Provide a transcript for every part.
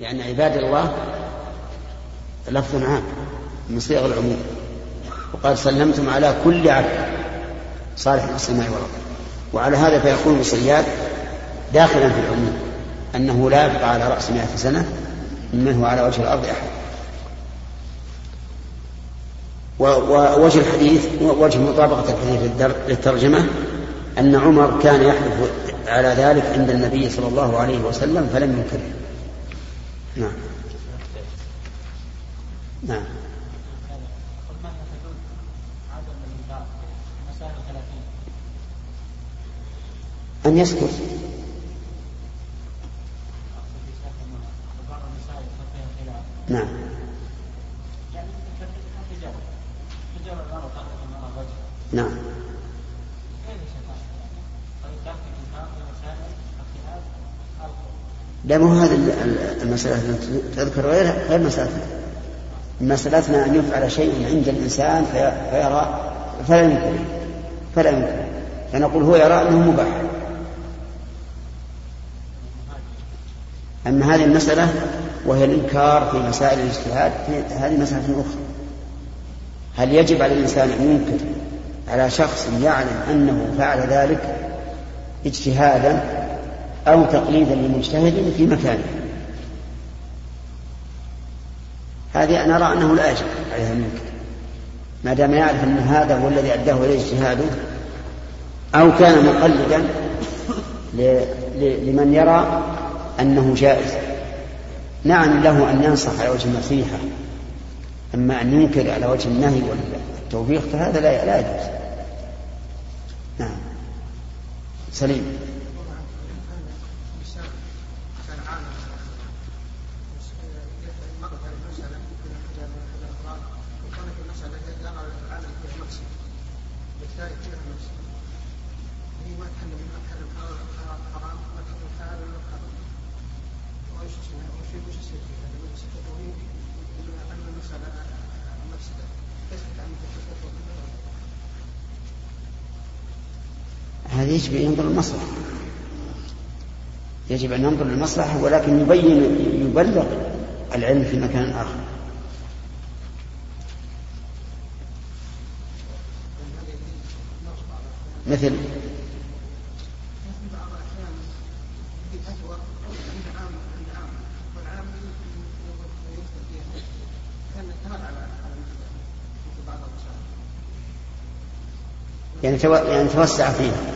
لأن عباد الله لفظ عام من صيغ العموم. وقال سلمتم على كل عبد صالح السماء والأرض. وعلى هذا فيكون الصياد داخلا في العموم أنه لا يبقى على رأس مئة سنة من هو على وجه الأرض أحد. ووجه الحديث وجه مطابقة الحديث للترجمة أن عمر كان يحلف على ذلك عند النبي صلى الله عليه وسلم فلم ينكره. نعم. نعم. أن يسكت. نعم. نعم. لا مو هذه المسألة. تذكر غيرها؟ غير مسألتنا. مسألتنا أن يفعل شيء عند الإنسان فيرى فلا ينكر فلا ينكر فنقول هو يرى أنه مباح. أما هذه المسألة وهي الإنكار في مسائل الاجتهاد هذه مسألة أخرى. هل يجب على الإنسان أن ينكر على شخص يعلم أنه فعل ذلك اجتهادا؟ أو تقليدا لمجتهد في مكانه. هذه أنا أرى أنه لا يجب عليه أن ينكر ما دام يعرف أن هذا هو الذي أداه إليه اجتهاده أو كان مقلدا لمن يرى أنه جائز. نعم له أن ينصح على وجه النصيحة أما أن ينكر على وجه النهي والتوفيق فهذا لا يجوز. نعم. سليم هذا يجب أن ينظر المصلحة يجب أن ينظر للمصلحة ولكن يبين يبلغ العلم في مكان آخر. مثل يعني يعني توسع فيها.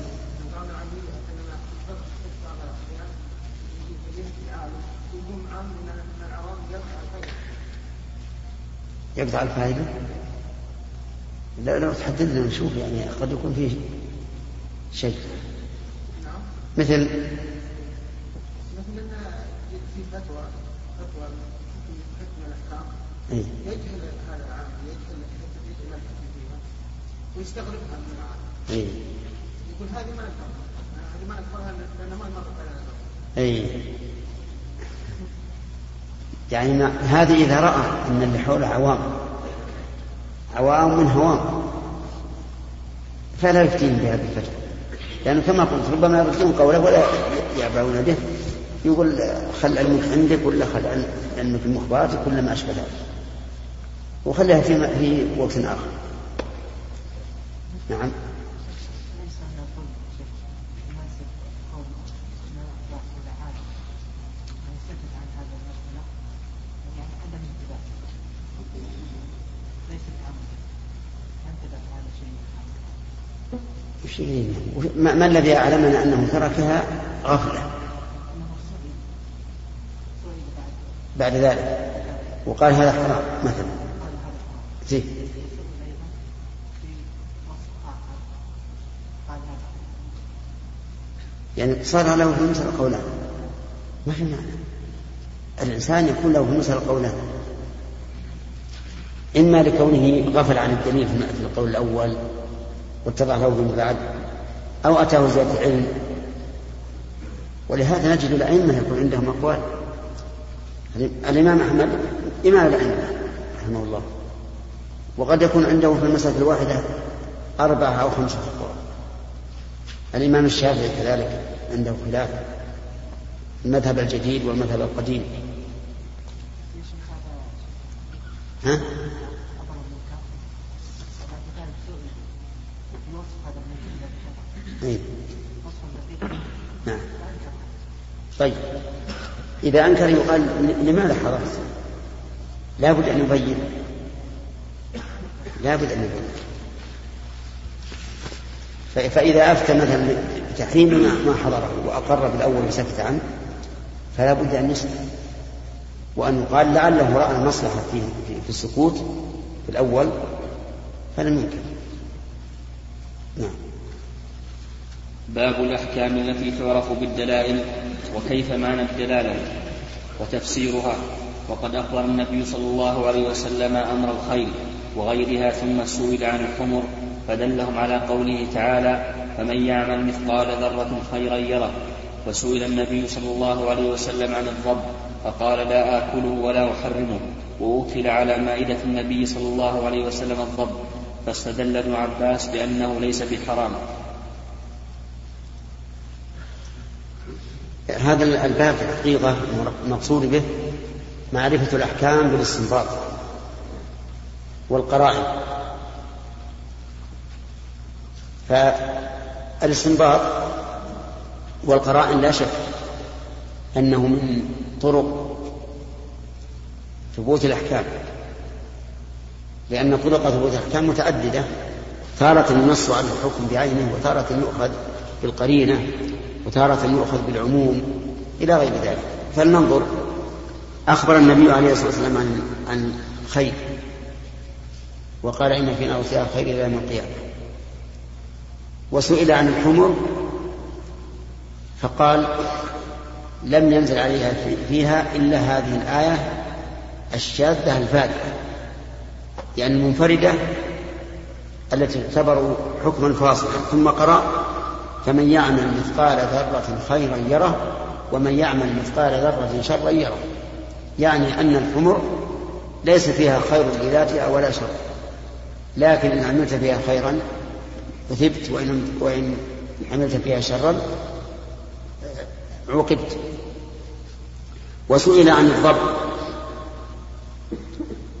يقطع الفائدة؟ لا لو تحدد لنا نشوف يعني قد يكون فيه شيء. مثل؟ مثل في فتوى فتوى حكم الأحكام. إيه. يجهل هذا العام يجهل يجهل الحكم فيها ويستغربها من العام. إيه. يقول هذه ما نفهمها هذه ما نفهمها لأن ما مرت علينا اي يعني هذه إذا رأى أن اللي حوله عوام. عوام من هوام. فلا يفتين بهذه الفتوى. لأنه كما قلت ربما يردون قوله ولا يعبعون به. يقول خل علمك عندك ولا خل علمك المخبرات كل ما أشبه ذلك. وخليها في وقت آخر. نعم. ما, الذي أعلمنا أنه تركها غفلة بعد ذلك. وقال هذا حرام مثلا. زي يعني صار له في المسألة قولان ما في معنى. الإنسان يكون له في المسألة قولان إما لكونه غفل عن الدليل في القول الأول واتضح له بعد. أو أتاه زيادة علم ولهذا نجد الأئمة يكون عندهم أقوال. الإمام أحمد إمام الأئمة رحمه الله. وقد يكون عنده في المسألة الواحدة أربعة أو خمسة أقوال. الإمام الشافعي كذلك عنده خلاف. المذهب الجديد والمذهب القديم. ها؟ أي. نعم. طيب. إذا أنكر يقال لماذا حضرت؟ لا بد أن يبين. لا بد أن يبين. فإذا أفتى مثلا بتحريم ما حضره وأقر بالأول وسكت عنه فلا بد أن يسكت. وأن يقال لعله رأى المصلحة في, في السكوت في الأول فلم ينكر. نعم. باب الأحكام التي تعرف بالدلائل وكيف معنى الدلالة وتفسيرها. وقد أخبر النبي صلى الله عليه وسلم أمر الخيل وغيرها ثم سئل عن الحمر فدلهم على قوله تعالى فمن يعمل مثقال ذرة خيرا يره وسئل النبي صلى الله عليه وسلم عن الضب فقال لا آكله ولا أحرمه وأكل على مائدة النبي صلى الله عليه وسلم الضب فاستدل ابن عباس بأنه ليس بحرام. هذا الباب في الحقيقة المقصود به معرفة الأحكام بالاستنباط والقرائن. فالاستنباط والقرائن لا شك أنه من طرق ثبوت الأحكام لأن طرق ثبوت الأحكام متعددة تارة النص على الحكم بعينه وتارة يؤخذ بالقرينة. وتارة يؤخذ بالعموم إلى غير ذلك. فلننظر أخبر النبي عليه الصلاة والسلام عن عن خير. وقال إن فينا وسيا خير إلى يوم القيامة. وسئل عن الحمر فقال لم ينزل عليها فيها إلا هذه الآية الشاذة الفاتحة يعني المنفردة التي تعتبر حكما فاصلا ثم قرأ فمن يعمل مثقال ذرة خيرا يره ومن يعمل مثقال ذرة شرا يره. يعني أن الحمر ليس فيها خير لذاتها ولا شر. لكن إن عملت فيها خيرا أثبت وإن, وإن عملت فيها شرا عوقبت. وسئل عن الضب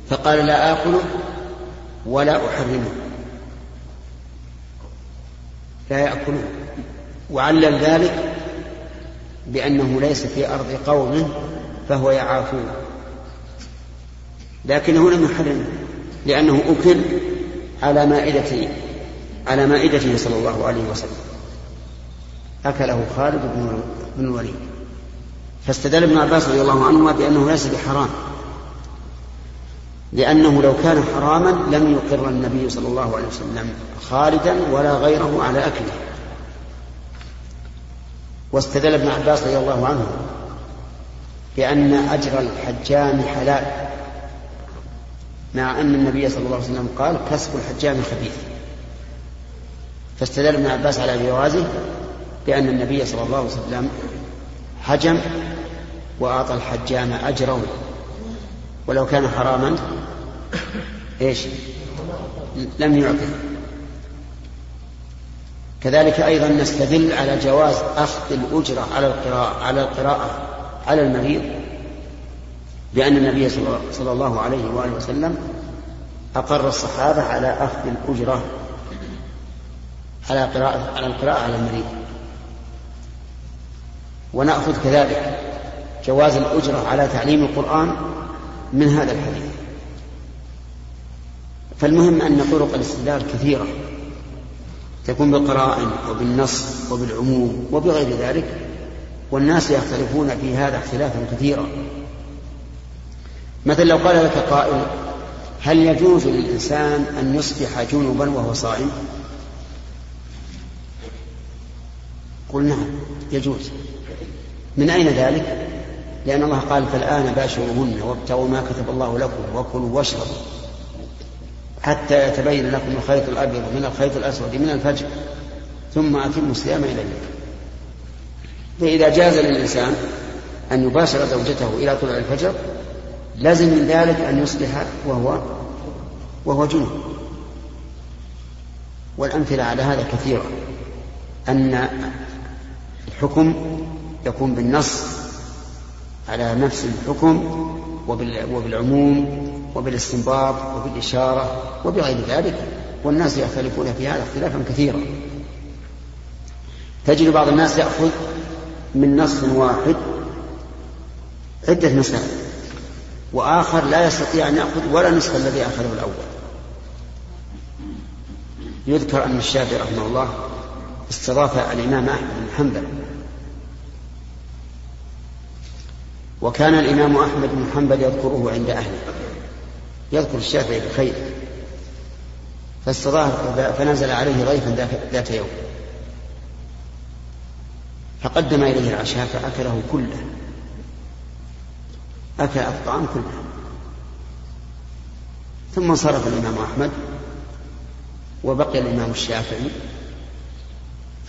فقال لا آكله ولا أحرمه. لا يأكله. وعلل ذلك بأنه ليس في أرض قوم فهو يعافون. لكنه لم يحرمه لأنه أكل على مائدة على مائدته صلى الله عليه وسلم. أكله خالد بن الوليد فاستدل ابن عباس رضي الله عنهما بأنه ليس بحرام. لأنه لو كان حراما لم يقر النبي صلى الله عليه وسلم خالدا ولا غيره على أكله. واستدل ابن عباس رضي الله عنه بأن أجر الحجام حلال مع أن النبي صلى الله عليه وسلم قال كسب الحجام خبيث. فاستدل ابن عباس على جوازه بأن النبي صلى الله عليه وسلم حجم وأعطى الحجام أجره ولو كان حراما إيش؟ لم يعطه. كذلك أيضا نستدل على جواز أخذ الأجرة على القراءة على القراءة على المريض بأن النبي صلى الله عليه وآله وسلم أقر الصحابة على أخذ الأجرة على قراءة على القراءة على المريض. ونأخذ كذلك جواز الأجرة على تعليم القرآن من هذا الحديث. فالمهم أن طرق الاستدلال كثيرة. تكون بالقرائن وبالنص وبالعموم وبغير ذلك والناس يختلفون في هذا اختلافا كثيرا. مثلا لو قال لك قائل هل يجوز للإنسان أن يصبح جنبا وهو صائم؟ قل نعم يجوز. من أين ذلك؟ لأن الله قال فالآن باشروهن وابتغوا ما كتب الله لكم وكلوا واشربوا. حتى يتبين لكم الخيط الأبيض من الخيط الأسود من الفجر ثم أتموا الصيام إلى الليل. فإذا جاز للإنسان أن يباشر زوجته إلى طلوع الفجر لازم من ذلك أن يصبح وهو وهو جنوب والأمثلة على هذا كثيرة. أن الحكم يكون بالنص على نفس الحكم وبالعموم وبالاستنباط وبالإشارة وبغير ذلك والناس يختلفون في هذا اختلافا كثيرا. تجد بعض الناس يأخذ من نص واحد عدة مسائل وآخر لا يستطيع أن يأخذ ولا نصف الذي أخذه الأول. يذكر أن الشافعي رحمه الله استضاف الإمام أحمد بن حنبل وكان الإمام أحمد بن حنبل يذكره عند أهله. يذكر الشافعي بخير فاستضاف فنزل عليه ضيفا ذات يوم. فقدم إليه العشاء فأكله كله. أكل الطعام كله. ثم انصرف الإمام أحمد وبقي الإمام الشافعي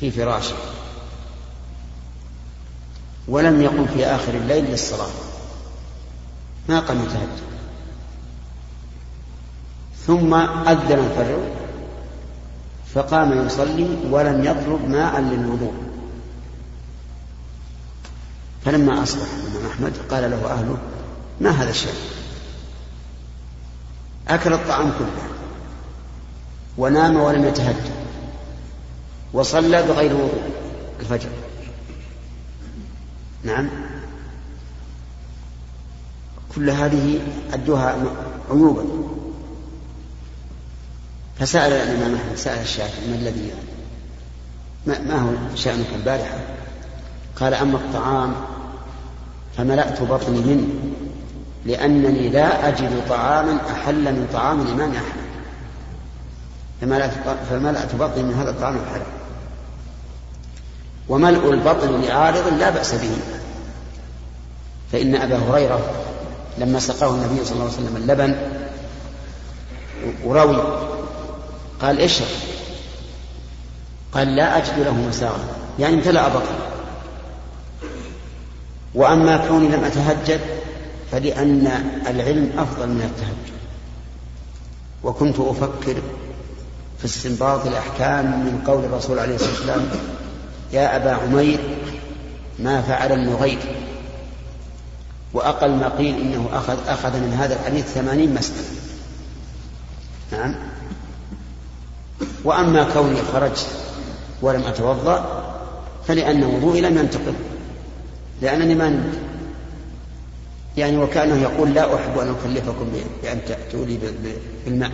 في فراشه. ولم يقم في آخر الليل للصلاة. ما قام يتهجد. ثم أذن الفجر فقام يصلي ولم يطلب ماء للوضوء. فلما أصبح الإمام أحمد قال له أهله ما هذا الشيء؟ أكل الطعام كله ونام ولم يتهجد وصلى بغير وضوء الفجر. نعم. كل هذه أدوها عيوبا. فسأل الإمام أحمد سأل الشافعي ما الذي ما, ما هو شأنك البارحة؟ قال أما الطعام فملأت بطني منه لأنني لا أجد طعاما أحل من طعام الإمام أحمد. فملأت, فملأت بطني من هذا الطعام الحلال وملء البطن لعارض لا بأس به. فإن أبا هريرة لما سقاه النبي صلى الله عليه وسلم اللبن وروي قال اشرب قال لا أجد له مساغا يعني امتلأ بطني وأما كوني لم أتهجد فلأن العلم أفضل من التهجد. وكنت أفكر في استنباط الأحكام من قول الرسول عليه الصلاة والسلام يا أبا عمير ما فعل النغير. وأقل ما قيل إنه أخذ أخذ من هذا الحديث ثمانين مسألة. نعم؟ وأما كوني خرجت ولم أتوضأ فلأن وضوئي لم ينتقض لأنني ما نمت. يعني وكأنه يقول لا أحب أن أكلفكم بأن تأتوا لي بالماء.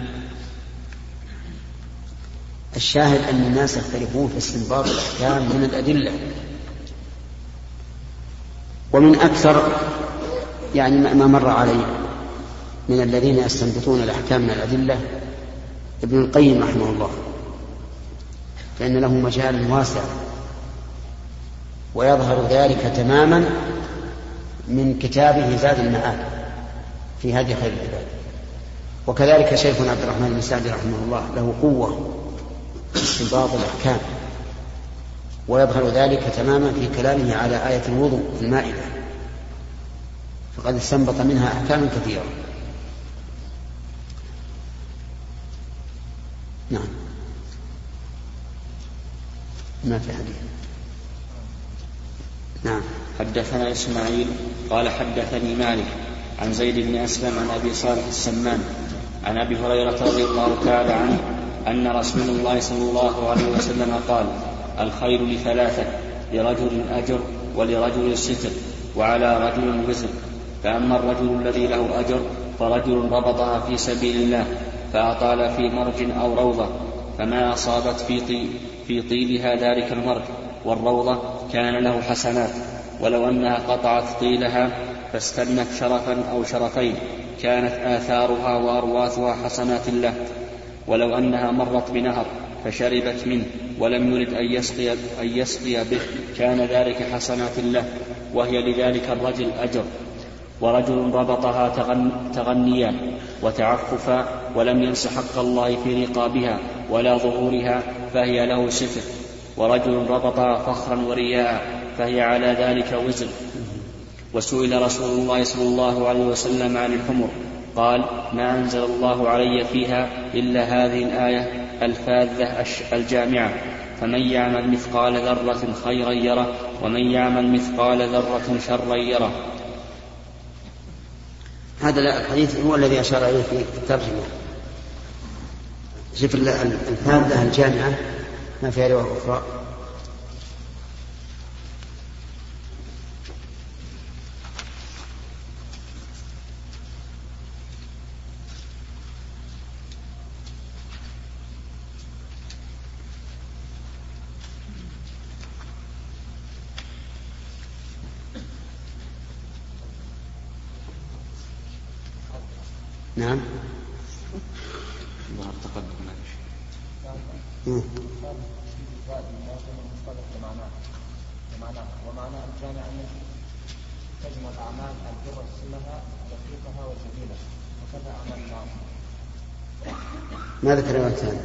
الشاهد أن الناس يختلفون في استنباط الأحكام من الأدلة. ومن أكثر يعني ما مر علي من الذين يستنبطون الأحكام من الأدلة ابن القيم رحمه الله. فإن له مجال واسع. ويظهر ذلك تماما من كتابه زاد المعاد في هذه خير العباد. وكذلك شيخنا عبد الرحمن بن سعد رحمه الله له قوة في استنباط الأحكام. ويظهر ذلك تماما في كلامه على آية الوضوء في المائدة. فقد استنبط منها أحكاما كثيرة. نعم. ما في حديث. نعم. حدثنا إسماعيل قال حدثني مالك عن زيد بن أسلم عن أبي صالح السمان عن أبي هريرة رضي الله تعالى عنه أن رسول الله صلى الله عليه وسلم قال الخير لثلاثة لرجل أجر ولرجل ستر وعلى رجل وزر. فأما الرجل الذي له أجر فرجل ربطها في سبيل الله فأطال في مرج أو روضة فما أصابت في, طي في طيلها ذلك المرج والروضة كان له حسنات ولو أنها قطعت طيلها فاستنت شرفا أو شرفين كانت آثارها وأرواثها حسنات له. ولو أنها مرت بنهر فشربت منه ولم يرد أن يسقي, أن يسقي به كان ذلك حسنات له وهي لذلك الرجل أجر. ورجل ربطها تغنيا وتعففا ولم ينس حق الله في رقابها ولا ظهورها فهي له ستر ورجل ربطها فخرا ورياء فهي على ذلك وزر. وسئل رسول الله صلى الله عليه وسلم عن الحمر قال ما أنزل الله علي فيها إلا هذه الآية الفاذة الجامعة. فمن يعمل مثقال ذرة خيرا يره ومن يعمل مثقال ذرة شرا يره. هذا الحديث هو الذي أشار إليه في الترجمة. شوف الفاذة الجامعة ما فيها رواية أخرى. نعم. ظهر تقدم ومعنى الجامع التي تجمع البر سنها دقيقها وكذا النار ما ذكر رواية ثانية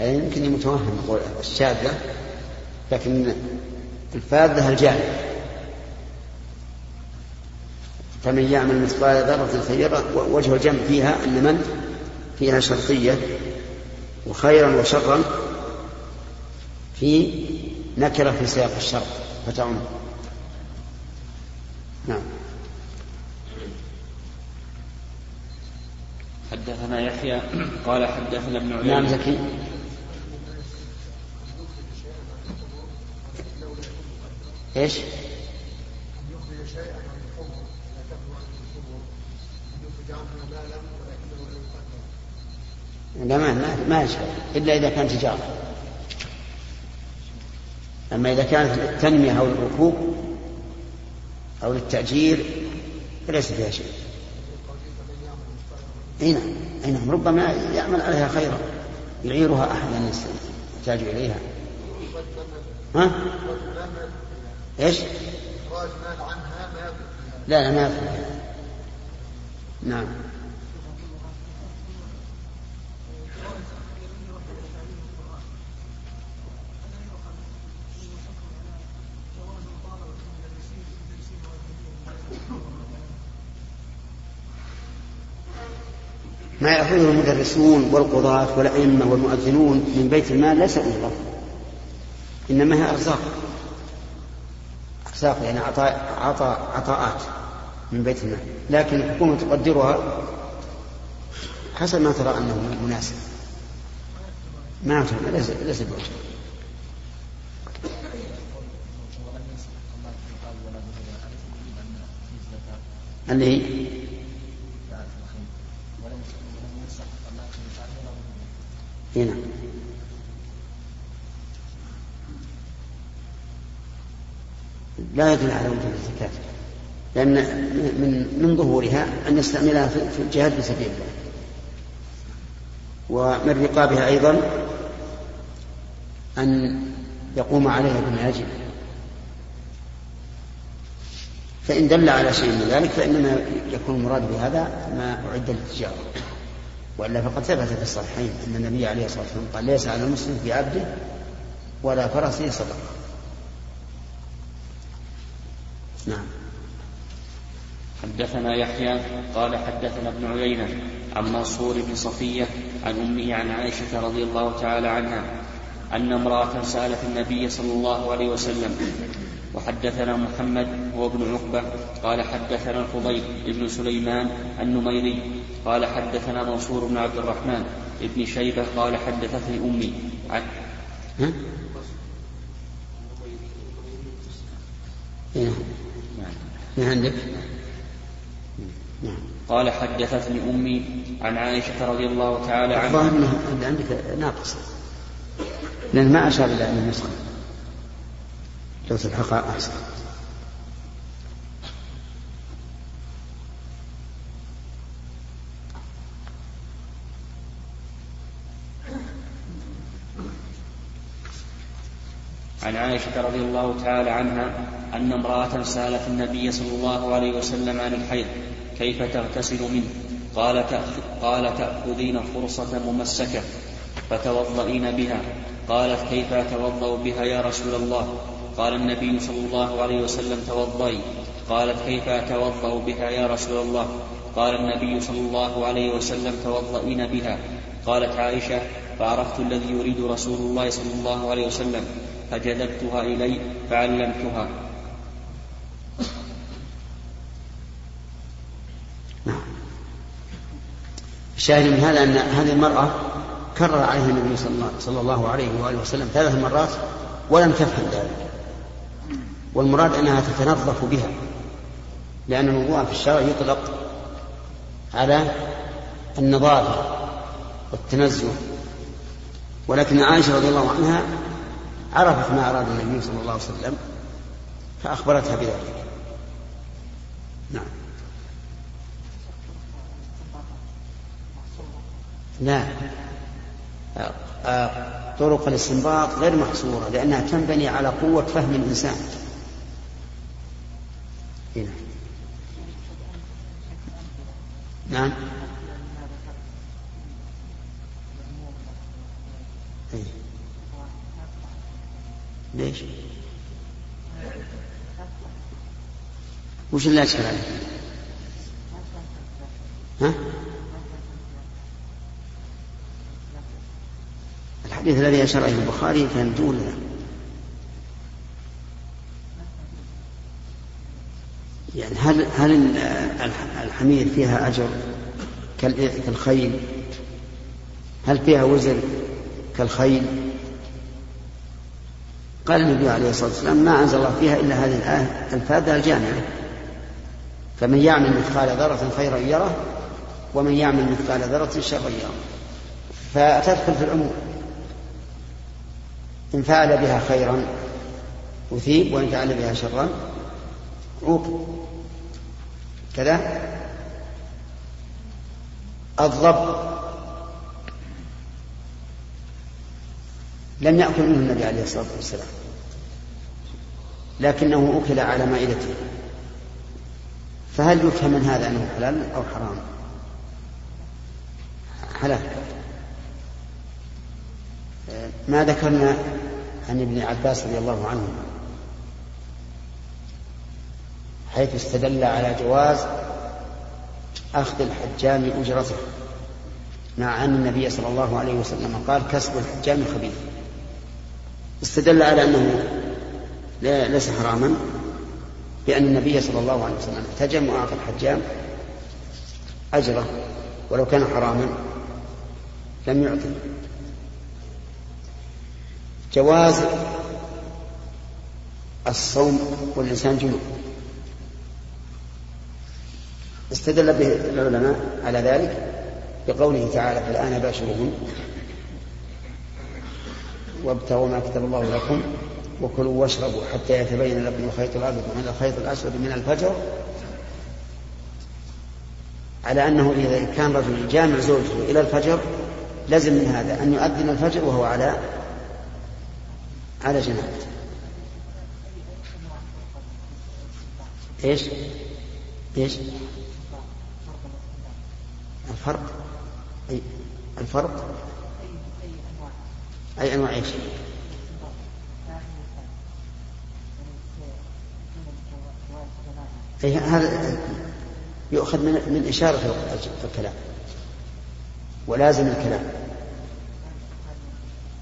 يعني يمكن متوهم الشاذة لكن الفاذة الجامعة. فمن يعمل مثقال ذرة خيرا وجه الجمع فيها أن من؟ فيها شرطية وخيرا وشرا في نكرة في سياق الشرط فتعم نعم. حدثنا يحيى قال حدثنا ابن عيينة. نعم زكي. إيش؟ ما يشبه إلا إذا كان تجارة. أما إذا كانت للتنمية أو للركوب أو للتأجير فليس فيها شيء. أي نعم أي نعم. ربما يعمل عليها خيرا يعيرها أحد الناس يحتاج إليها. ها؟ إيش؟ لا لا ما يكفي نعم. يأخذه المدرسون والقضاة والأئمة والمؤذنون من بيت المال ليس أجرة إنما هي أرزاق. أرزاق يعني عطاء عطاء عطاءات من بيت المال. لكن الحكومة تقدرها حسب ما ترى أنه مناسب. ما ليس ليس بوجه. اللي هنا نعم. لا يدل على وجوب الزكاة لأن من من ظهورها أن يستعملها في الجهاد في سبيل الله. ومن رقابها أيضا أن يقوم عليها بما يجب. فإن دل على شيء من ذلك فإنما يكون المراد بهذا ما أعد للتجارة. وإلا فقد ثبت في الصحيحين أن النبي عليه الصلاة والسلام قال ليس على المسلم في عبده ولا فرسه صدقة. نعم. حدثنا يحيى قال حدثنا ابن عيينة عن منصور بن صفية عن أمه عن عائشة رضي الله تعالى عنها أن امرأة سألت النبي صلى الله عليه وسلم وحدثنا محمد هو ابن عقبة قال حدثنا الفضيل بن سليمان النميري قال حدثنا منصور بن عبد الرحمن ابن شيبة قال حدثتني أمي. عن ها؟ نعم عندك؟ نعم. قال حدثتني أمي عن عائشة رضي الله تعالى عنها. الظاهر أنه عندك ناقص لأن ما أشار إلى أن النسخة لو تلحقها أحسن عن عائشة رضي الله تعالى عنها أن امرأة سألت النبي صلى الله عليه وسلم عن الحيض كيف تغتسل منه؟ قال قال تأخذين فرصة ممسكة فتوضئين بها. قالت كيف أتوضأ بها يا رسول الله؟ قال النبي صلى الله عليه وسلم توضئي. قالت كيف أتوضأ بها يا رسول الله؟ قال النبي صلى الله عليه وسلم توضئين بها. قالت عائشة فعرفت الذي يريد رسول الله صلى الله عليه وسلم. فجذبتها إلي فعلمتها. نعم. الشاهد من هذا أن هذه المرأة كرر عليها النبي صلى الله عليه وآله وسلم ثلاث مرات ولم تفهم ذلك. والمراد أنها تتنظف بها لأن الوضوء في الشرع يطلق على النظافة والتنزه. ولكن عائشة رضي الله عنها عرفت ما أراد النبي صلى الله عليه وسلم فأخبرتها بذلك. نعم. لا طرق الاستنباط غير محصورة لأنها تنبني على قوة فهم الإنسان. هنا. نعم إيه. ليش؟ وش اللي أشكل عليه؟ ها؟ الحديث الذي أشار إليه البخاري كان دون يعني هل هل الحمير فيها أجر كالخيل؟ هل فيها وزر كالخيل؟ قال النبي عليه الصلاة والسلام ما أنزل الله فيها إلا هذه الآية الفاذة الجامعة. فمن يعمل مثقال ذرة خيرا يره ومن يعمل مثقال ذرة شرا يره. فتدخل في العموم. إن فعل بها خيرا أثيب وإن فعل بها شرا عوقب كذا. الضب لم يأكل منه النبي عليه الصلاة والسلام. لكنه أكل على مائدته. فهل يفهم من هذا أنه حلال أو حرام؟ حلال. ما ذكرنا عن ابن عباس رضي الله عنه. حيث استدل على جواز أخذ الحجام أجرته. مع أن النبي صلى الله عليه وسلم قال كسب الحجام خبيث. استدل على أنه ليس حراما بأن النبي صلى الله عليه وسلم احتجم وأعطى الحجام أجره ولو كان حراما لم يعطي. جواز الصوم والإنسان جنوب استدل به العلماء على ذلك بقوله تعالى فالآن باشرهن وابتغوا ما كتب الله لكم وكلوا واشربوا حتى يتبين لكم الخيط الأبيض من الخيط الأسود من الفجر على أنه إذا كان رجل جامع زوجته إلى الفجر لزم من هذا أن يؤذن الفجر وهو على على جنابته إيش؟ إيش؟ الفرق أي الفرق أي أنواع إيش؟ هذا يؤخذ من من إشارة الكلام. ولازم الكلام.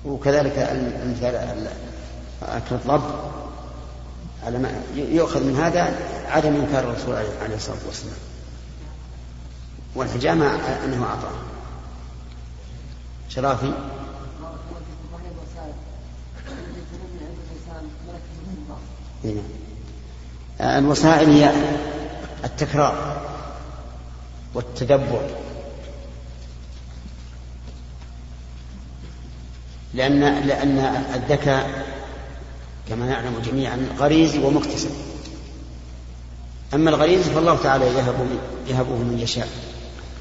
وكذلك المثال أكل الضب. على ما يؤخذ من هذا عدم إنكار الرسول عليه الصلاة والسلام. والحجامة أنه أعطاه. شرافي. الوسائل هي التكرار والتدبر. لأن لأن الذكاء كما نعلم جميعا غريزي ومكتسب. أما الغريزي فالله تعالى يهب يهبه من يشاء.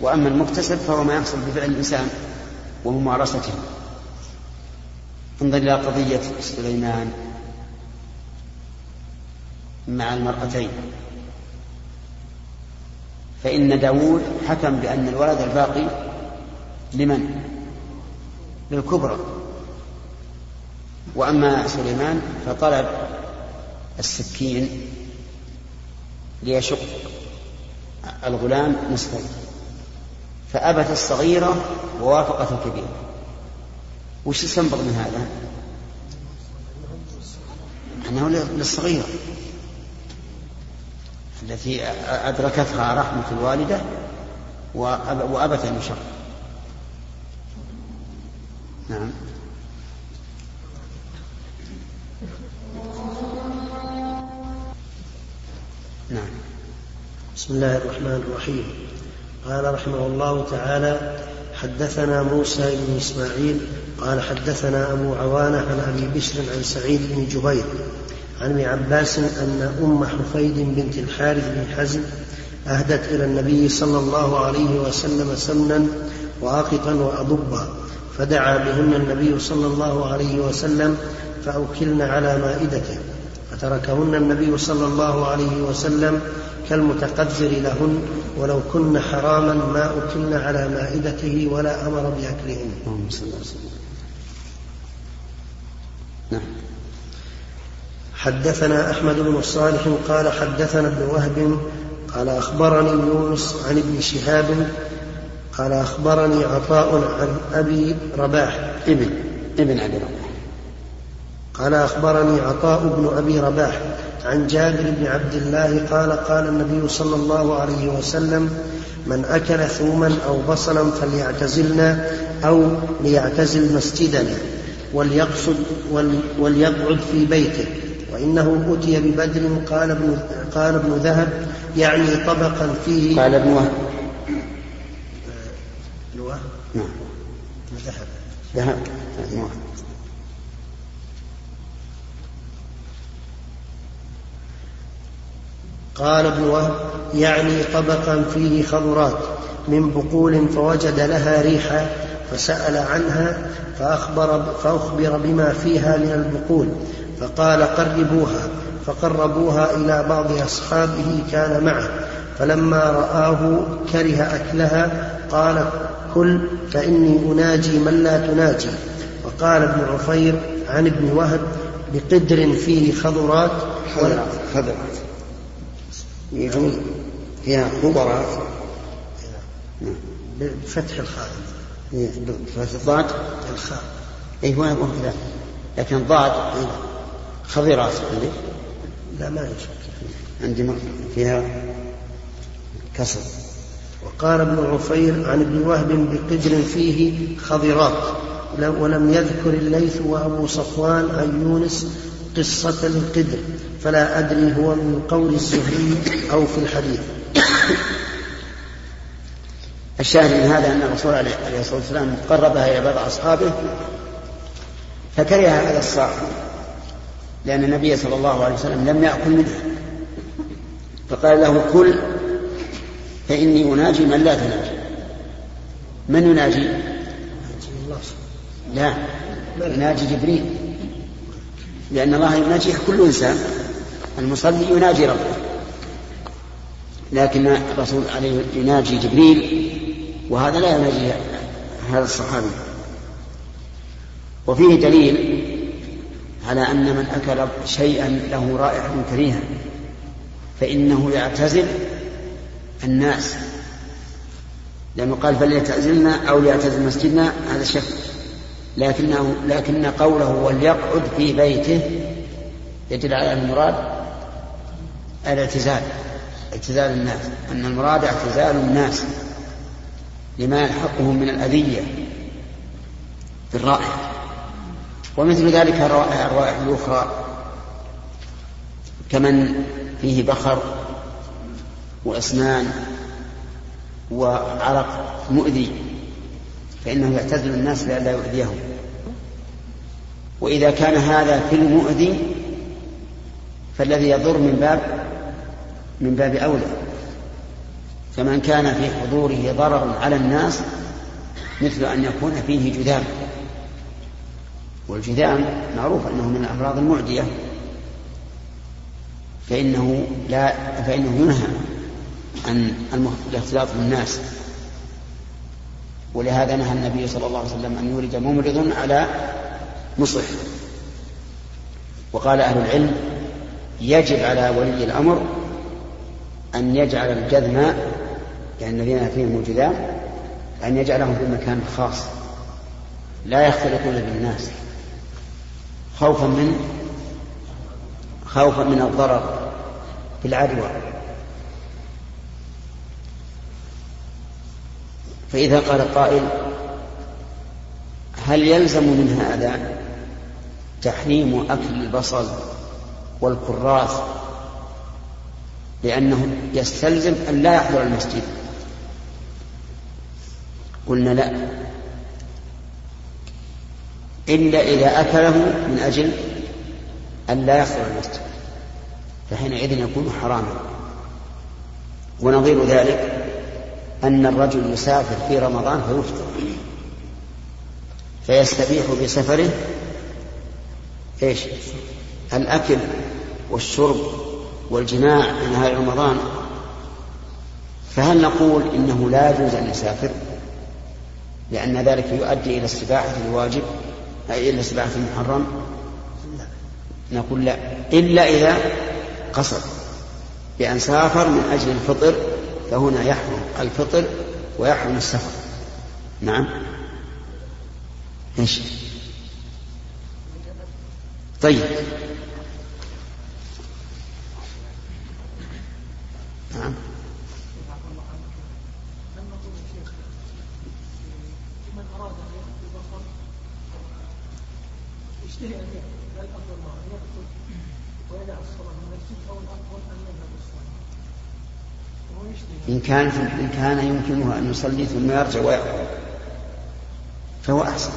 وأما المكتسب فهو ما يحصل بفعل الإنسان وممارسته. انظر إلى قضية سليمان. مع المرأتين. فإن داود حكم بأن الولد الباقي لمن؟ للكبرى. وأما سليمان فطلب السكين ليشق الغلام نصفين. فأبت الصغيرة ووافقت الكبيرة. وش يستنبط من هذا؟ أنه للصغيرة. التي أدركتها رحمة الوالدة وأبت أن يشق نعم. نعم. بسم الله الرحمن الرحيم. قال رحمه الله تعالى حدثنا موسى بن إسماعيل قال حدثنا أبو عوانة عن أبي بشر عن سعيد بن جبير عن ابن عباس أن أم حفيد بنت الحارث بن حزم أهدت إلى النبي صلى الله عليه وسلم سمنا واقطا وأضبا فدعا بهن النبي صلى الله عليه وسلم فأوكلن على مائدته فتركهن النبي صلى الله عليه وسلم كالمتقذر لهن ولو كن حراما ما أكلن على مائدته ولا أمر بأكلهن. اللهم صل وسلم نعم. حدثنا أحمد بن الصالح قال حدثنا ابن وهب قال أخبرني يونس عن ابن شهاب قال أخبرني عطاء عن أبي رباح. ابن ابن أبي رباح. قال أخبرني عطاء بن أبي رباح عن جابر بن عبد الله قال قال النبي صلى الله عليه وسلم من أكل ثوما أو بصلا فليعتزلنا أو ليعتزل مسجدنا وليقصد وليقعد في بيته. وإنه أتي ببدر قال ابن قال ابن ذهب يعني طبقا فيه. قال ابن وهب. ابن وهب؟ نعم. ذهب. ذهب. ابن وهب. قال ابن وهب يعني طبقا فيه خضرات من بقول فوجد لها ريحا فسأل عنها فأخبر, فأخبر بما فيها من البقول. فقال قربوها فقربوها إلى بعض أصحابه كان معه فلما رآه كره أكلها قال كل فإني أناجي من لا تناجي. وقال ابن عفير عن ابن وهب بقدر فيه خضرات خضرات يعني فيها خضرات. بفتح الخاء. بفتح الضاد. الخاء. اي هو هو كذا لكن ضاد خضرات عندي لا ما يشك عندي فيها كسر. وقال ابن عفير عن ابن وهب بقدر فيه خضرات ولم يذكر الليث وابو صفوان عن يونس قصة القدر فلا أدري هو من قول الزهري أو في الحديث. الشاهد من هذا أن الرسول عليه الصلاة والسلام قربها إلى بعض أصحابه فكره هذا الصاع لأن النبي صلى الله عليه وسلم لم يأكل منها. فقال له كل فإني أناجي من لا تناجي. من يناجي؟ لا يناجي جبريل. لأن الله يناجي كل إنسان. المصلي يناجي ربه. لكن الرسول عليه يناجي جبريل وهذا لا يناجي هذا الصحابي. وفيه دليل على أن من أكل شيئا له رائحة كريهة فإنه يعتزل الناس. لأنه قال فليعتزلنا أو ليعتزل مسجدنا هذا شك. لكنه لكن قوله وليقعد في بيته يدل على المراد الاعتزال اعتزال الناس. أن المراد اعتزال الناس لما يلحقهم من الأذية بالرائحة ومثل ذلك الروائح الأخرى. كمن فيه بخر وأسنان وعرق مؤذي فإنه يعتزل الناس لئلا يؤذيهم. وإذا كان هذا في المؤذي فالذي يضر من باب من باب أولى. فمن كان في حضوره ضرر على الناس مثل أن يكون فيه جذام والجذام معروف أنه من الأمراض المعدية. فإنه لا فإنه ينهى عن الاختلاط بالناس ولهذا نهى النبي صلى الله عليه وسلم أن يولد ممرض على مصح. وقال أهل العلم يجب على ولي الأمر أن يجعل الجذم يعني الذين فيهم الجذام أن يجعلهم في مكان خاص. لا يختلطون بالناس. خوفا من خوفا من الضرر بالعدوى فإذا قال قائل هل يلزم من هذا تحريم أكل البصل والكراث لأنه يستلزم أن لا يحضر المسجد؟ قلنا لا. إلا إذا أكله من أجل أن لا يحضر المسجد فحينئذ يكون حراما. ونظير ذلك أن الرجل يسافر في رمضان فيفطر. فيستبيح بسفره إيش؟ الأكل والشرب والجماع في نهار رمضان. فهل نقول إنه لا يجوز أن يسافر؟ لأن ذلك يؤدي إلى استباحة الواجب أي إلى استباحة المحرم؟ نقول لا. إلا إذا قصد بأن سافر من أجل الفطر فهنا يحرم الفطر ويحرم السفر. نعم. إيش؟ طيب. نعم يشتهي ان لا الافضل ما ان يقتل ويدع الصلاه من المسجد أو الافضل ان يذهب الصلاه إن كان إن كان يمكنه أن يصلي ثم يرجع ويأخذ فهو أحسن.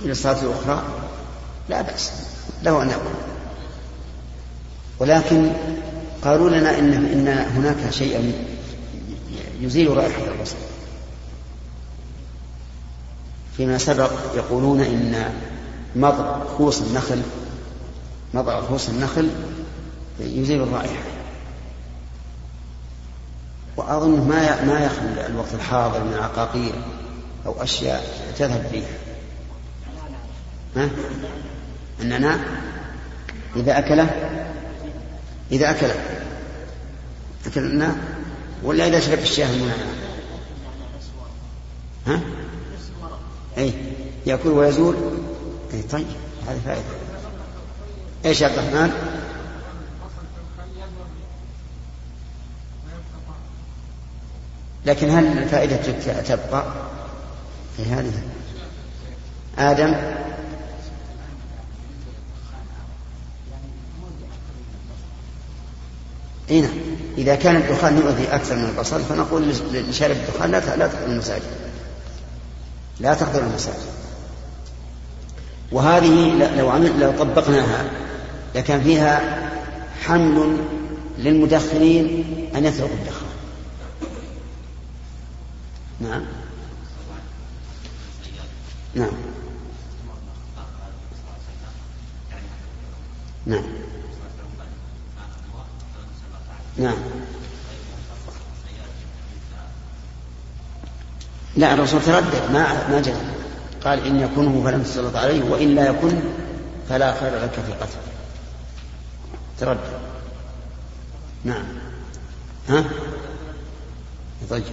إلى الصلاة الأخرى لا بأس. له أن يقول ولكن قالوا لنا إن إن هناك شيئا يزيل رائحة البصر. فيما سبق يقولون إن مضغ خوص النخل مضغ خوص النخل يزيل الرائحة وأظن ما ما يخلو الوقت الحاضر من عقاقير أو أشياء تذهب فيها ها؟ النعناع إذا أكله إذا أكله أكل النعناع ولا إذا شرب الشاه المنعنع ها؟ أي يأكل ويزول أي طيب هذه فائدة إيش يا عبد الرحمن؟ لكن هل الفائدة تبقى في هذه؟ آدم؟ إي نعم. إذا كان الدخان يؤذي أكثر من البصر فنقول لشارب الدخان لا لا المساجد. لا تحضر المساجد. وهذه لو عمل لو طبقناها لكان فيها حمل للمدخنين أن يتركوا الدخان. نعم. نعم. نعم. نعم. لا الرسول تردد ما ما جزم قال إن يكونه فلم تسلط عليه وان لا يكن فلا خير لك في قتله. تردد. نعم. ها؟ طيب.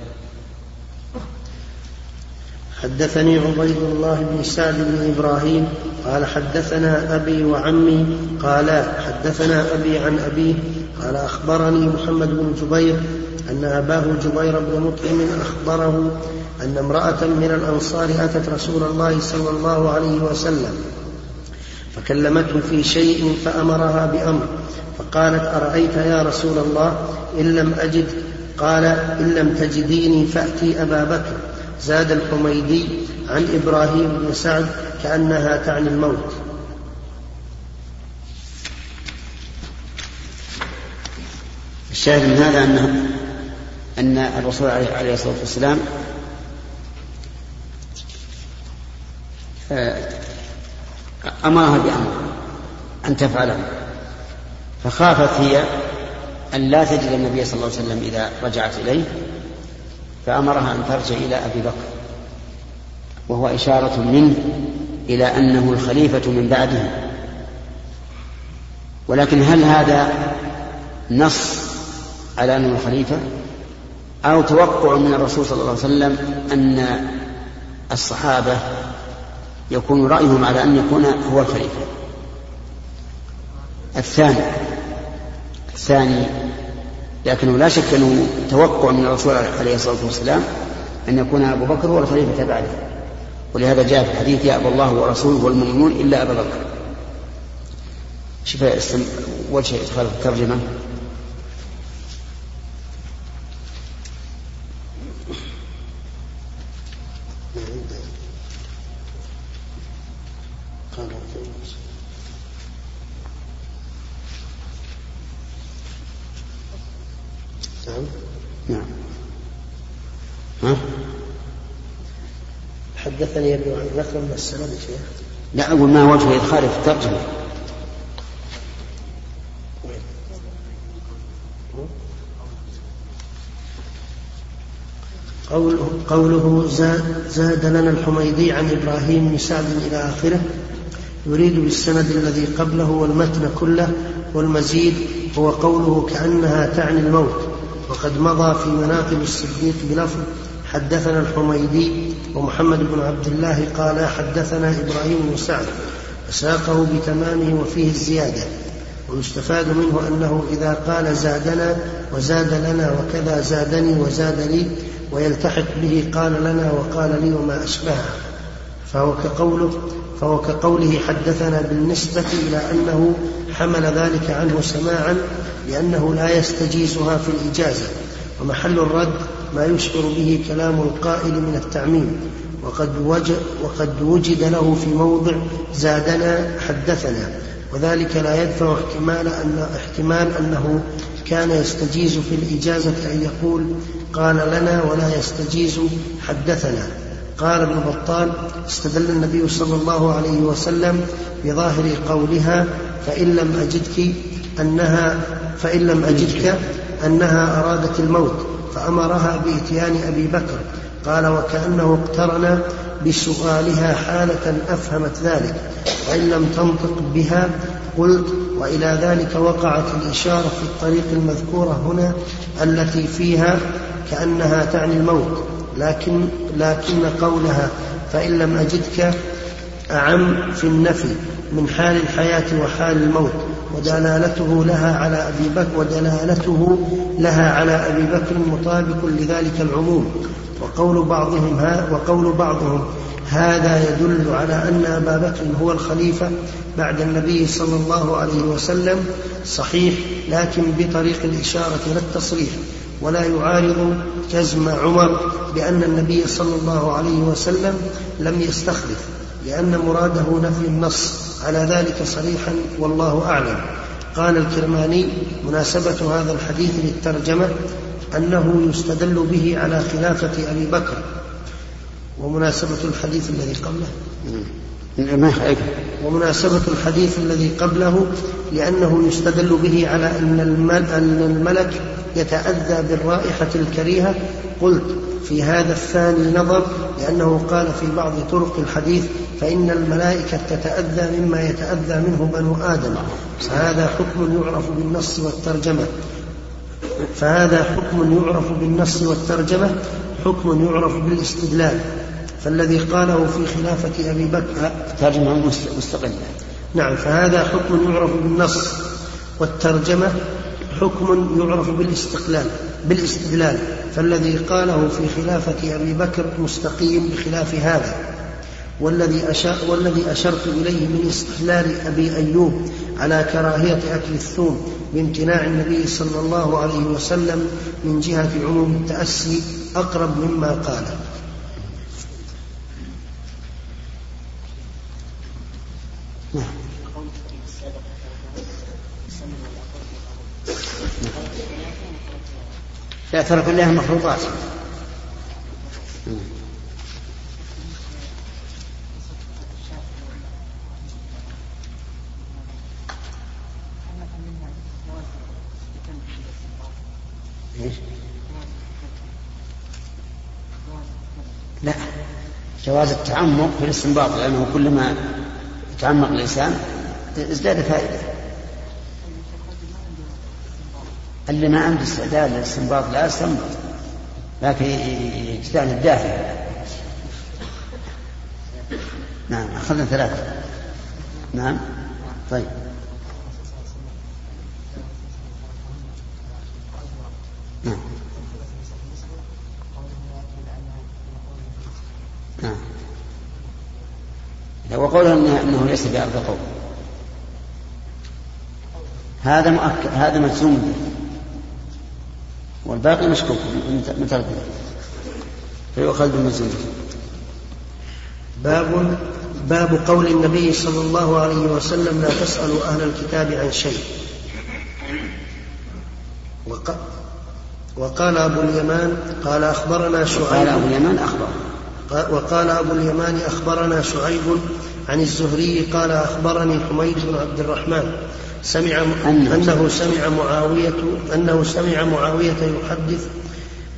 حدثني عبيد الله بن سعد بن إبراهيم قال حدثنا أبي وعمي قال حدثنا أبي عن أبيه قال أخبرني محمد بن جبير أن أباه جبير بن مطعم أخبره أن امرأة من الأنصار أتت رسول الله صلى الله عليه وسلم فكلمته في شيء فأمرها بأمر فقالت أرأيت يا رسول الله إن لم أجد؟ قال إن لم تجديني فأتي أبا بكر زاد الحميدي عن إبراهيم بن سعد كأنها تعني الموت. الشاهد من هذا أن أن الرسول عليه الصلاة والسلام أمرها بأمر أن تفعله. فخافت هي أن لا تجد النبي صلى الله عليه وسلم إذا رجعت إليه. فأمرها أن ترجع إلى أبي بكر وهو إشارة منه إلى أنه الخليفة من بعده. ولكن هل هذا نص على أنه الخليفة؟ أو توقع من الرسول صلى الله عليه وسلم أن الصحابة يكون رأيهم على أن يكون هو الخليفة؟ الثاني الثاني لكنه لا شك أنه توقع من الرسول عليه الصلاة والسلام أن يكون أبو بكر هو الخليفة بعده. ولهذا جاء في الحديث يأبى الله ورسوله والمؤمنون إلا أبا بكر. شوف وجه إدخال الترجمة نعم نعم ها؟ حدثني ابن عن نقل من السند شيخ؟ لا أقول ما وجه إدخاله في الترجمة. قوله, قوله زاد, زاد لنا الحميدي عن إبراهيم بن سعد إلى آخره. يريد بالسند الذي قبله والمتن كله والمزيد هو قوله كأنها تعني الموت وقد مضى في مناقب الصديق بلفظ حدثنا الحميدي ومحمد بن عبد الله قال حدثنا إبراهيم بن سعد فساقه بتمامه وفيه الزيادة ويستفاد منه أنه إذا قال زادنا وزاد لنا وكذا زادني وزاد لي ويلتحق به قال لنا وقال لي وما أشبهه. فهو كقوله فهو كقوله حدثنا بالنسبة إلى أنه حمل ذلك عنه سماعا لأنه لا يستجيزها في الإجازة ومحل الرد ما يشعر به كلام القائل من التعميم وقد وجد, وقد وجد له في موضع زادنا حدثنا. وذلك لا يدفع احتمال أن احتمال أنه كان يستجيز في الإجازة أن يقول قال لنا ولا يستجيز حدثنا. قال ابن بطال استدل النبي صلى الله عليه وسلم بظاهر قولها فإن لم أجدك أنها فإن لم أجدك أنها أرادت الموت فأمرها بإتيان أبي بكر. قال وكأنه اقترن بسؤالها حالة أفهمت ذلك وإن لم تنطق بها قلت وإلى ذلك وقعت الإشارة في الطريق المذكورة هنا التي فيها كأنها تعني الموت. لكن لكن قولها فإن لم أجدك أعم في النفي. من حال الحياة وحال الموت ودلالته لها على أبي بكر ودلالته لها على أبي بكر مطابق لذلك العموم. وقول بعضهم ها وقول بعضهم هذا يدل على أن أبا بكر هو الخليفة بعد النبي صلى الله عليه وسلم صحيح لكن بطريق الإشارة لا التصريح. ولا يعارض جزم عمر بأن النبي صلى الله عليه وسلم لم يستخلف لأن مراده نفي النص. على ذلك صريحا والله أعلم. قال الكرماني مناسبة هذا الحديث للترجمة أنه يستدل به على خلافة أبي بكر. ومناسبة الحديث الذي قبله. ما ومناسبة الحديث الذي قبله لأنه يستدل به على أن الملك يتأذى بالرائحة الكريهة. قلت في هذا الثاني نظر لأنه قال في بعض طرق الحديث فإن الملائكة تتأذى مما يتأذى منه بنو آدم. فهذا حكم يعرف بالنص والترجمة. فهذا حكم يعرف بالنص والترجمة حكم يعرف بالاستدلال. فالذي قاله في خلافة أبي بكر ترجمة مستقلة نعم فهذا حكم يعرف بالنص والترجمة حكم يعرف بالاستقلال. بالاستدلال فالذي قاله في خلافة أبي بكر مستقيم بخلاف هذا. والذي والذي أشرت إليه من استحلال أبي أيوب على كراهية أكل الثوم بامتناع النبي صلى الله عليه وسلم من جهة عموم التأسي أقرب مما قال. لا ترك الله المخلوقات. لا جواز التعمق في الاستنباط لأنه كلما تعمق الإنسان ازداد فائدة. اللي ما عنده استعداد للاستنباط لا يستنبط لكن يجتهد داخل نعم أخذنا ثلاثة. نعم طيب. نعم. نعم. وقوله انه, إنه ليس بأرض قول هذا مؤكد هذا مجزوم به. والباقي مشكوك من ترك فيؤخذ بالمجزوم باب باب قول النبي صلى الله عليه وسلم لا تسألوا أهل الكتاب عن شيء. وق... وقال أبو اليمان قال أخبرنا شعيب. قال أبو اليمان أخبر. وقال أبو اليمان أخبرنا شعيب عن الزهري قال أخبرني حميد بن عبد الرحمن. سمع أنه سمع. معاوية أنه سمع معاوية يحدث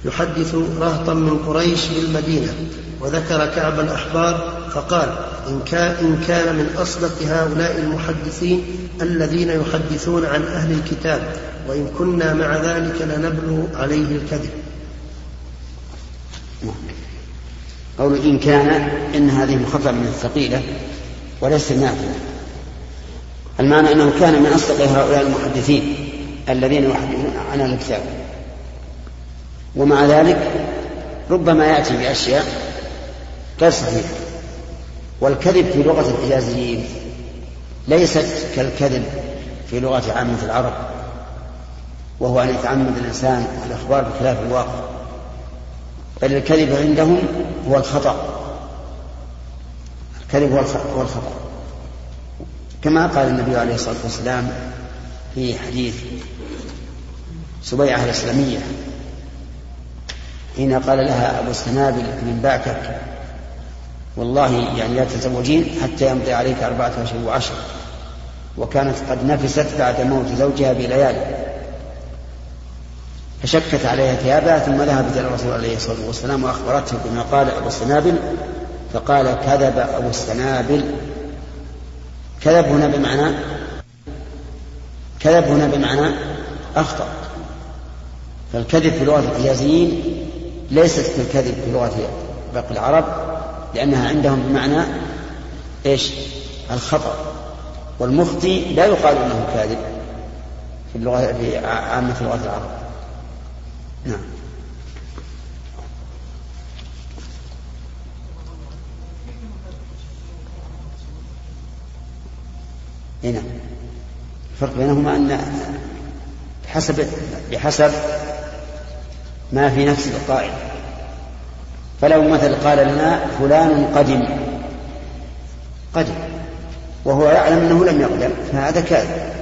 يحدث رهطا من قريش بالمدينة وذكر كعب الأحبار فقال إن كان, إن كان من أصدق هؤلاء المحدثين الذين يحدثون عن أهل الكتاب وإن كنا مع ذلك لنبلغ عليه الكذب. قول إن كان إن هذه مخففة من الثقيلة وليس نافلة المعنى أنه كان من أصدق هؤلاء المحدثين الذين يحدثون عن أهل الكتاب. ومع ذلك ربما يأتي بأشياء غير صحيحة والكذب في لغة الحجازيين ليست كالكذب في لغة عامة العرب وهو أن يتعمد الإنسان الإخبار بخلاف الواقع. بل الكذب عندهم هو الخطأ. الكذب هو الخطأ. كما قال النبي عليه الصلاة والسلام في حديث سبيعة الإسلامية حين قال لها أبو السنابل ما بعثك والله يعني لا تزوجين حتى يمضي عليك أربعة أشهر وعشر وكانت قد نفست بعد موت زوجها بليالي. فشدت عليها ثيابها ثم ذهبت إلى الرسول عليه الصلاة والسلام وأخبرته بما قال أبو السنابل فقال كذب أبو السنابل كذب هنا بمعنى كذب هنا بمعنى أخطأ. فالكذب في لغة الحجازيين ليست كالكذب في لغة باقي العرب لأنها عندهم بمعنى إيش؟ الخطأ. والمخطي لا يقال أنه كاذب في اللغة في عامة لغة العرب. نعم. هنا الفرق بينهما أن بحسب بحسب ما في نفس القائل. فلو مثل قال لنا فلان قدم. قدم. وهو يعلم أنه لم يقدم فهذا كاذب.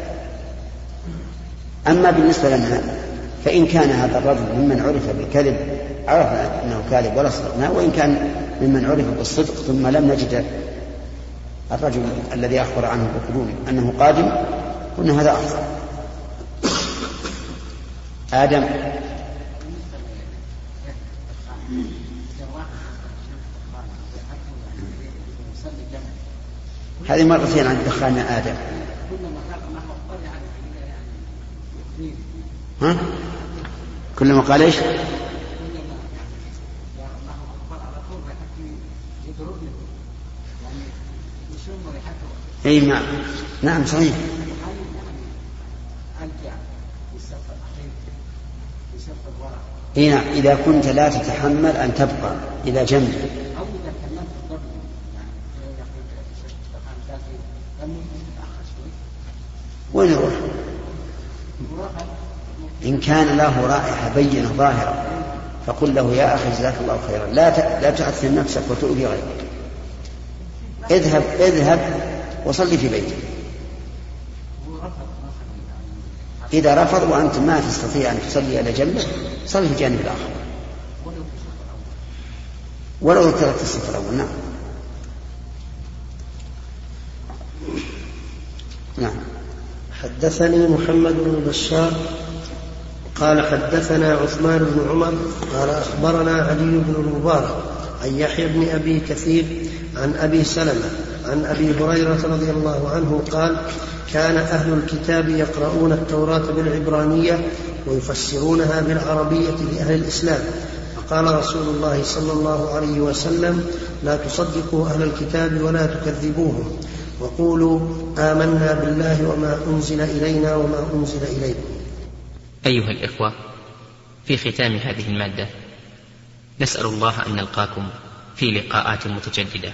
أما بالنسبة لنا فإن كان هذا الرجل ممن عرف بالكذب عرفنا أنه كاذب ولا صدقناه وإن كان ممن عرف بالصدق ثم لم نجد الرجل الذي أخبر عنه بقدومه أنه قادم قلنا هذا افضل آدم هذه مرتين عن دخلنا آدم ها؟ كلما قال إيش؟ أي نعم. نعم صحيح. أي نعم. إذا كنت لا تتحمل أن تبقى إلى جنبه وين يروح؟ إن كان له رائحة بينة ظاهرة فقل له يا أخي جزاك الله خيرا. لا لا تعثر نفسك وتؤذي غيرك. اذهب اذهب وصلي في بيتك إذا رفض وأنت ما تستطيع أن تصلي إلى جنبه صلي في الجانب الآخر. ولو تركت الصف الأول نعم. نعم. حدثني محمد بن بشار قال حدثنا عثمان بن عمر قال أخبرنا علي بن المبارك عن يحيى بن أبي كثير عن أبي سلمة عن أبي هريرة رضي الله عنه قال كان أهل الكتاب يقرؤون التوراة بالعبرانية ويفسرونها بالعربية لأهل الإسلام. فقال رسول الله صلى الله عليه وسلم لا تصدقوا أهل الكتاب ولا تكذبوهم. وقولوا آمنا بالله وما أنزل إلينا وما أنزل إليكم أيها الإخوة في ختام هذه المادة نسأل الله أن نلقاكم في لقاءات متجددة.